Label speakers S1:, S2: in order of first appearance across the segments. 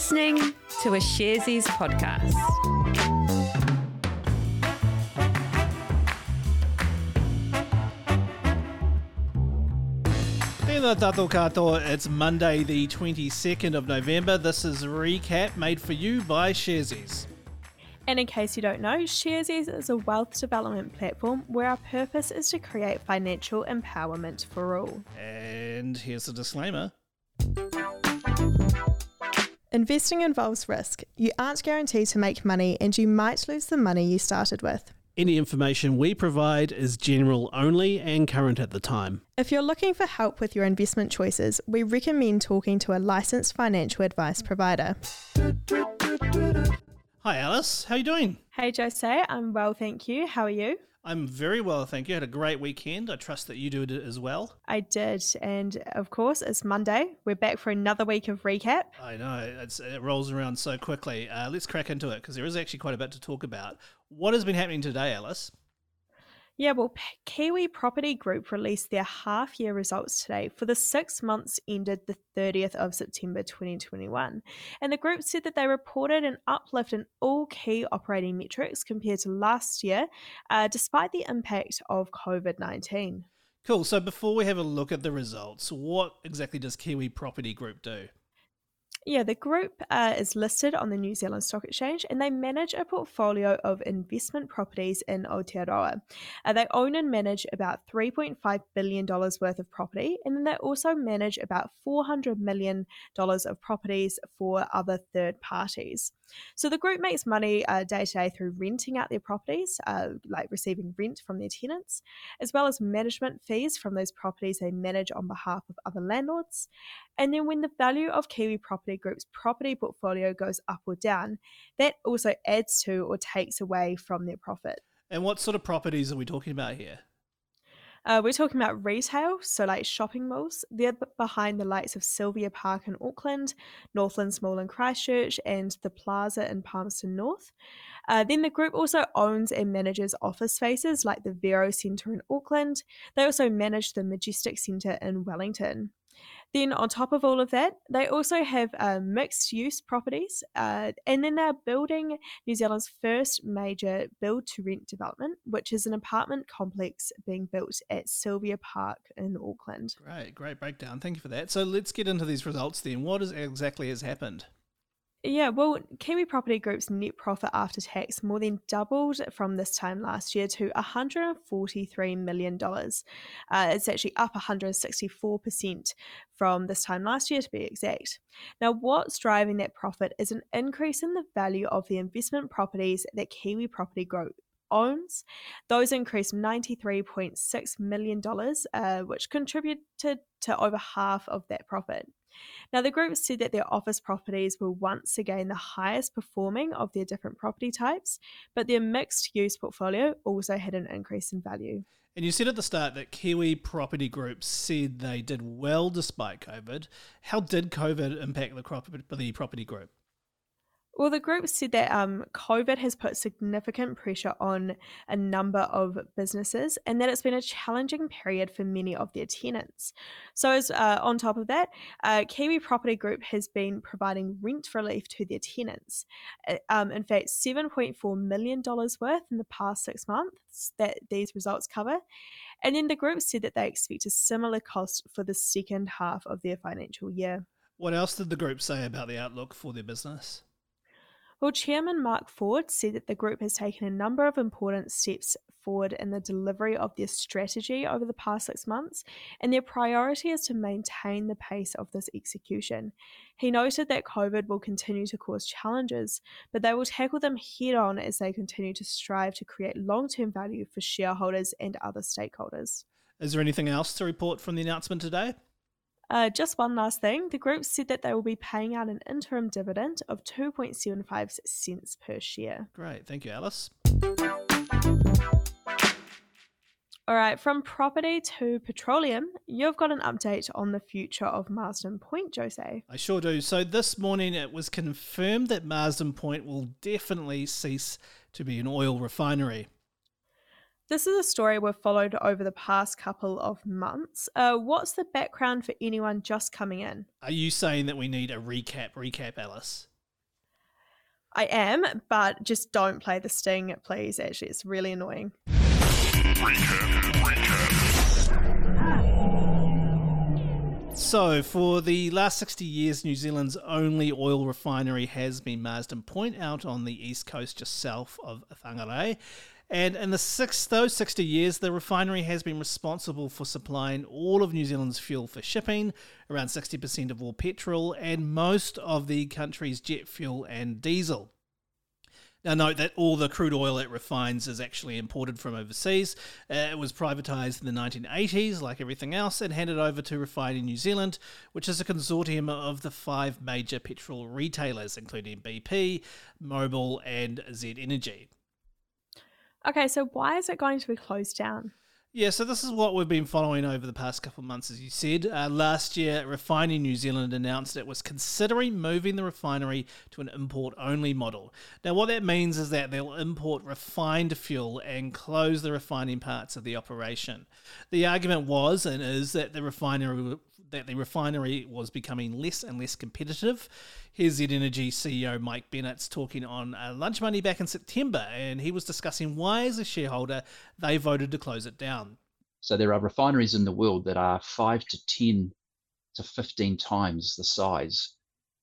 S1: listening to a Sharesies podcast.
S2: Tēnā tātou katoa, it's Monday the 22nd of November. This is Recap made for you by Sharesies.
S3: And in case you don't know, Sharesies is a wealth development platform where our purpose is to create financial empowerment for all.
S2: And here's a disclaimer.
S3: Investing involves risk. You aren't guaranteed to make money and you might lose the money you started with.
S2: Any information we provide is general only and current at the time.
S3: If you're looking for help with your investment choices, we recommend talking to a licensed financial advice provider.
S2: Hi Alice, how are you doing?
S3: Hey Jose, I'm well, thank you. How are you?
S2: I'm very well, thank you. I had a great weekend. I trust that you did it as well.
S3: I did, and of course, it's Monday. We're back for another week of recap.
S2: I know it's, it rolls around so quickly. Uh, let's crack into it because there is actually quite a bit to talk about. What has been happening today, Alice?
S3: Yeah, well, Kiwi Property Group released their half year results today for the six months ended the 30th of September 2021. And the group said that they reported an uplift in all key operating metrics compared to last year, uh, despite the impact of COVID 19.
S2: Cool. So before we have a look at the results, what exactly does Kiwi Property Group do?
S3: Yeah, the group uh, is listed on the New Zealand Stock Exchange and they manage a portfolio of investment properties in Aotearoa. Uh, they own and manage about $3.5 billion worth of property, and then they also manage about $400 million of properties for other third parties. So the group makes money day to day through renting out their properties, uh, like receiving rent from their tenants, as well as management fees from those properties they manage on behalf of other landlords. And then when the value of Kiwi Property Group's property portfolio goes up or down, that also adds to or takes away from their profit.
S2: And what sort of properties are we talking about here?
S3: Uh, we're talking about retail, so like shopping malls. They're behind the likes of Sylvia Park in Auckland, Northlands Mall in Christchurch, and the Plaza in Palmerston North. Uh, then the group also owns and manages office spaces like the Vero Centre in Auckland. They also manage the Majestic Centre in Wellington. Then, on top of all of that, they also have uh, mixed use properties, uh, and then they're building New Zealand's first major build to rent development, which is an apartment complex being built at Sylvia Park in Auckland.
S2: Great, great breakdown. Thank you for that. So, let's get into these results then. What is exactly has happened?
S3: Yeah, well, Kiwi Property Group's net profit after tax more than doubled from this time last year to $143 million. Uh, it's actually up 164% from this time last year, to be exact. Now, what's driving that profit is an increase in the value of the investment properties that Kiwi Property Group owns. Those increased $93.6 million, uh, which contributed to over half of that profit. Now, the group said that their office properties were once again the highest performing of their different property types, but their mixed use portfolio also had an increase in value.
S2: And you said at the start that Kiwi Property Group said they did well despite COVID. How did COVID impact the, the property group?
S3: Well, the group said that um, COVID has put significant pressure on a number of businesses and that it's been a challenging period for many of their tenants. So, as uh, on top of that, uh, Kiwi Property Group has been providing rent relief to their tenants. Uh, um, in fact, $7.4 million worth in the past six months that these results cover. And then the group said that they expect a similar cost for the second half of their financial year.
S2: What else did the group say about the outlook for their business?
S3: Well, Chairman Mark Ford said that the group has taken a number of important steps forward in the delivery of their strategy over the past six months, and their priority is to maintain the pace of this execution. He noted that COVID will continue to cause challenges, but they will tackle them head on as they continue to strive to create long term value for shareholders and other stakeholders.
S2: Is there anything else to report from the announcement today?
S3: Uh, just one last thing. The group said that they will be paying out an interim dividend of 2.75 cents per share.
S2: Great. Thank you, Alice.
S3: All right, from property to petroleum, you've got an update on the future of Marsden Point, Jose.
S2: I sure do. So this morning it was confirmed that Marsden Point will definitely cease to be an oil refinery.
S3: This is a story we've followed over the past couple of months. Uh, what's the background for anyone just coming in?
S2: Are you saying that we need a recap, recap, Alice?
S3: I am, but just don't play the sting, please. Actually, it's really annoying.
S2: So, for the last 60 years, New Zealand's only oil refinery has been Marsden Point out on the east coast just south of Whangarei. And in the six, those 60 years, the refinery has been responsible for supplying all of New Zealand's fuel for shipping, around 60% of all petrol, and most of the country's jet fuel and diesel. Now, note that all the crude oil it refines is actually imported from overseas. Uh, it was privatised in the 1980s, like everything else, and handed over to Refining New Zealand, which is a consortium of the five major petrol retailers, including BP, Mobil, and Z Energy.
S3: Okay, so why is it going to be closed down?
S2: Yeah, so this is what we've been following over the past couple of months, as you said. Uh, last year, Refining New Zealand announced it was considering moving the refinery to an import only model. Now, what that means is that they'll import refined fuel and close the refining parts of the operation. The argument was and is that the refinery that the refinery was becoming less and less competitive. Here's Z Energy CEO Mike Bennett's talking on uh, Lunch Money back in September, and he was discussing why, as a shareholder, they voted to close it down.
S4: So there are refineries in the world that are five to 10 to 15 times the size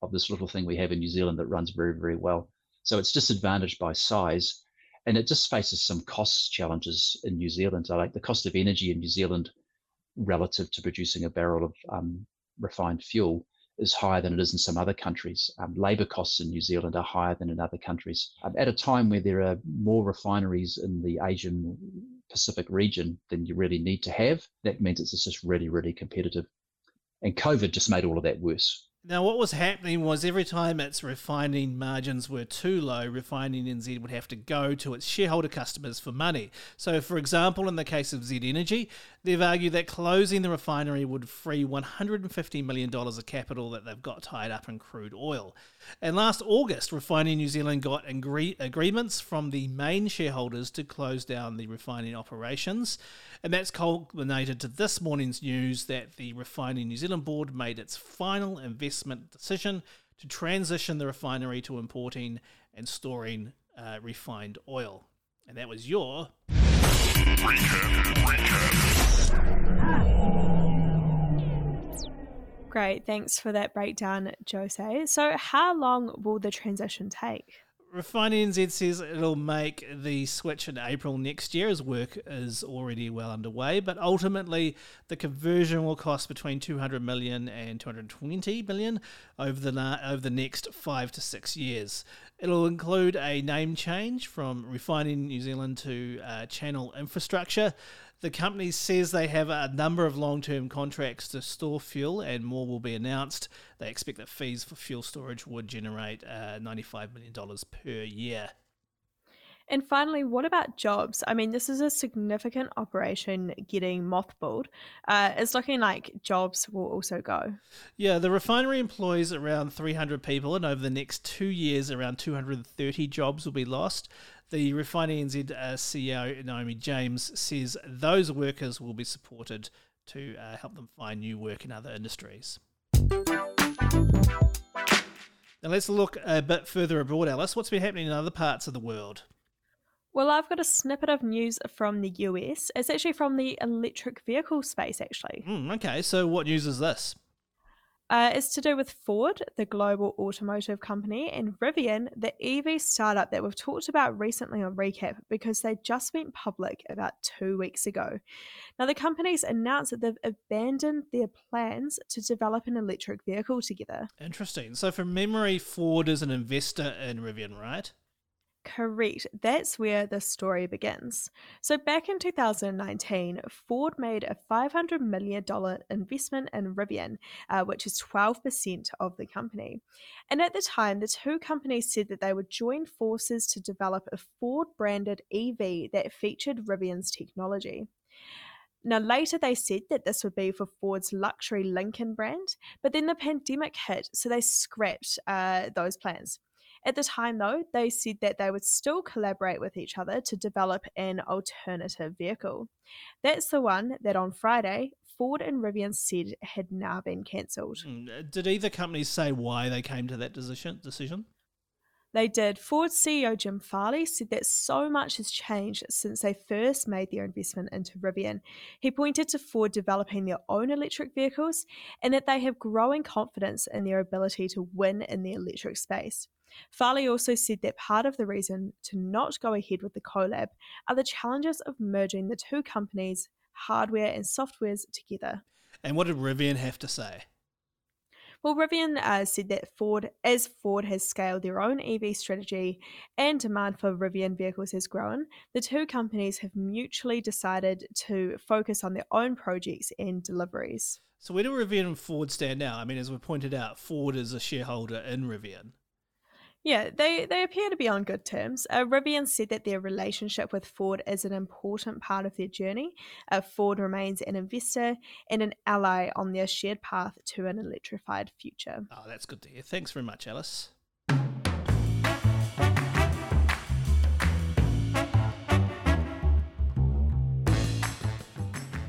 S4: of this little thing we have in New Zealand that runs very, very well. So it's disadvantaged by size and it just faces some cost challenges in New Zealand. So like the cost of energy in New Zealand relative to producing a barrel of um, refined fuel is higher than it is in some other countries. Um, labour costs in New Zealand are higher than in other countries. Um, at a time where there are more refineries in the Asian Pacific region than you really need to have, that means it's just really, really competitive. And COVID just made all of that worse.
S2: Now, what was happening was every time its refining margins were too low, Refining NZ would have to go to its shareholder customers for money. So, for example, in the case of Z Energy, they've argued that closing the refinery would free $150 million of capital that they've got tied up in crude oil. And last August, Refining New Zealand got agree- agreements from the main shareholders to close down the refining operations. And that's culminated to this morning's news that the Refining New Zealand board made its final investment decision to transition the refinery to importing and storing uh, refined oil. And that was your.
S3: Great, thanks for that breakdown, Jose. So, how long will the transition take?
S2: Refining NZ says it'll make the switch in April next year as work is already well underway, but ultimately the conversion will cost between 200 million and 220 million over the over the next 5 to 6 years. It'll include a name change from Refining New Zealand to uh, Channel Infrastructure. The company says they have a number of long term contracts to store fuel, and more will be announced. They expect that fees for fuel storage would generate uh, $95 million per year.
S3: And finally, what about jobs? I mean, this is a significant operation getting mothballed. Uh, it's looking like jobs will also go.
S2: Yeah, the refinery employs around 300 people, and over the next two years, around 230 jobs will be lost. The Refining NZ uh, CEO Naomi James says those workers will be supported to uh, help them find new work in other industries. Now let's look a bit further abroad, Alice. What's been happening in other parts of the world?
S3: Well, I've got a snippet of news from the US. It's actually from the electric vehicle space, actually.
S2: Mm, okay, so what news is this?
S3: Uh, it's to do with Ford, the global automotive company, and Rivian, the EV startup that we've talked about recently on Recap because they just went public about two weeks ago. Now, the companies announced that they've abandoned their plans to develop an electric vehicle together.
S2: Interesting. So, from memory, Ford is an investor in Rivian, right?
S3: Correct. That's where the story begins. So, back in 2019, Ford made a $500 million investment in Rivian, uh, which is 12% of the company. And at the time, the two companies said that they would join forces to develop a Ford branded EV that featured Rivian's technology. Now, later they said that this would be for Ford's luxury Lincoln brand, but then the pandemic hit, so they scrapped uh, those plans. At the time, though, they said that they would still collaborate with each other to develop an alternative vehicle. That's the one that on Friday, Ford and Rivian said had now been cancelled.
S2: Hmm, did either company say why they came to that decision?
S3: They did. Ford CEO Jim Farley said that so much has changed since they first made their investment into Rivian. He pointed to Ford developing their own electric vehicles and that they have growing confidence in their ability to win in the electric space. Farley also said that part of the reason to not go ahead with the collab are the challenges of merging the two companies' hardware and softwares together.
S2: And what did Rivian have to say?
S3: Well, Rivian uh, said that Ford, as Ford has scaled their own EV strategy and demand for Rivian vehicles has grown, the two companies have mutually decided to focus on their own projects and deliveries.
S2: So, where do Rivian and Ford stand now? I mean, as we pointed out, Ford is a shareholder in Rivian.
S3: Yeah, they, they appear to be on good terms. Uh, Rivian said that their relationship with Ford is an important part of their journey. Uh, Ford remains an investor and an ally on their shared path to an electrified future.
S2: Oh, that's good to hear. Thanks very much, Alice.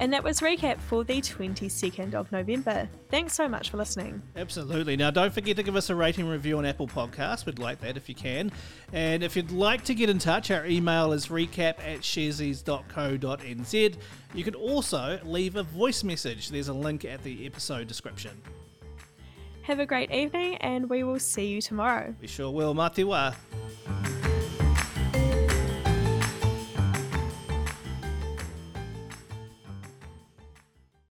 S3: And that was recap for the 22nd of November. Thanks so much for listening.
S2: Absolutely. Now, don't forget to give us a rating review on Apple Podcasts. We'd like that if you can. And if you'd like to get in touch, our email is recap at sharesies.co.nz. You can also leave a voice message. There's a link at the episode description.
S3: Have a great evening, and we will see you tomorrow.
S2: We sure will. Matiwa.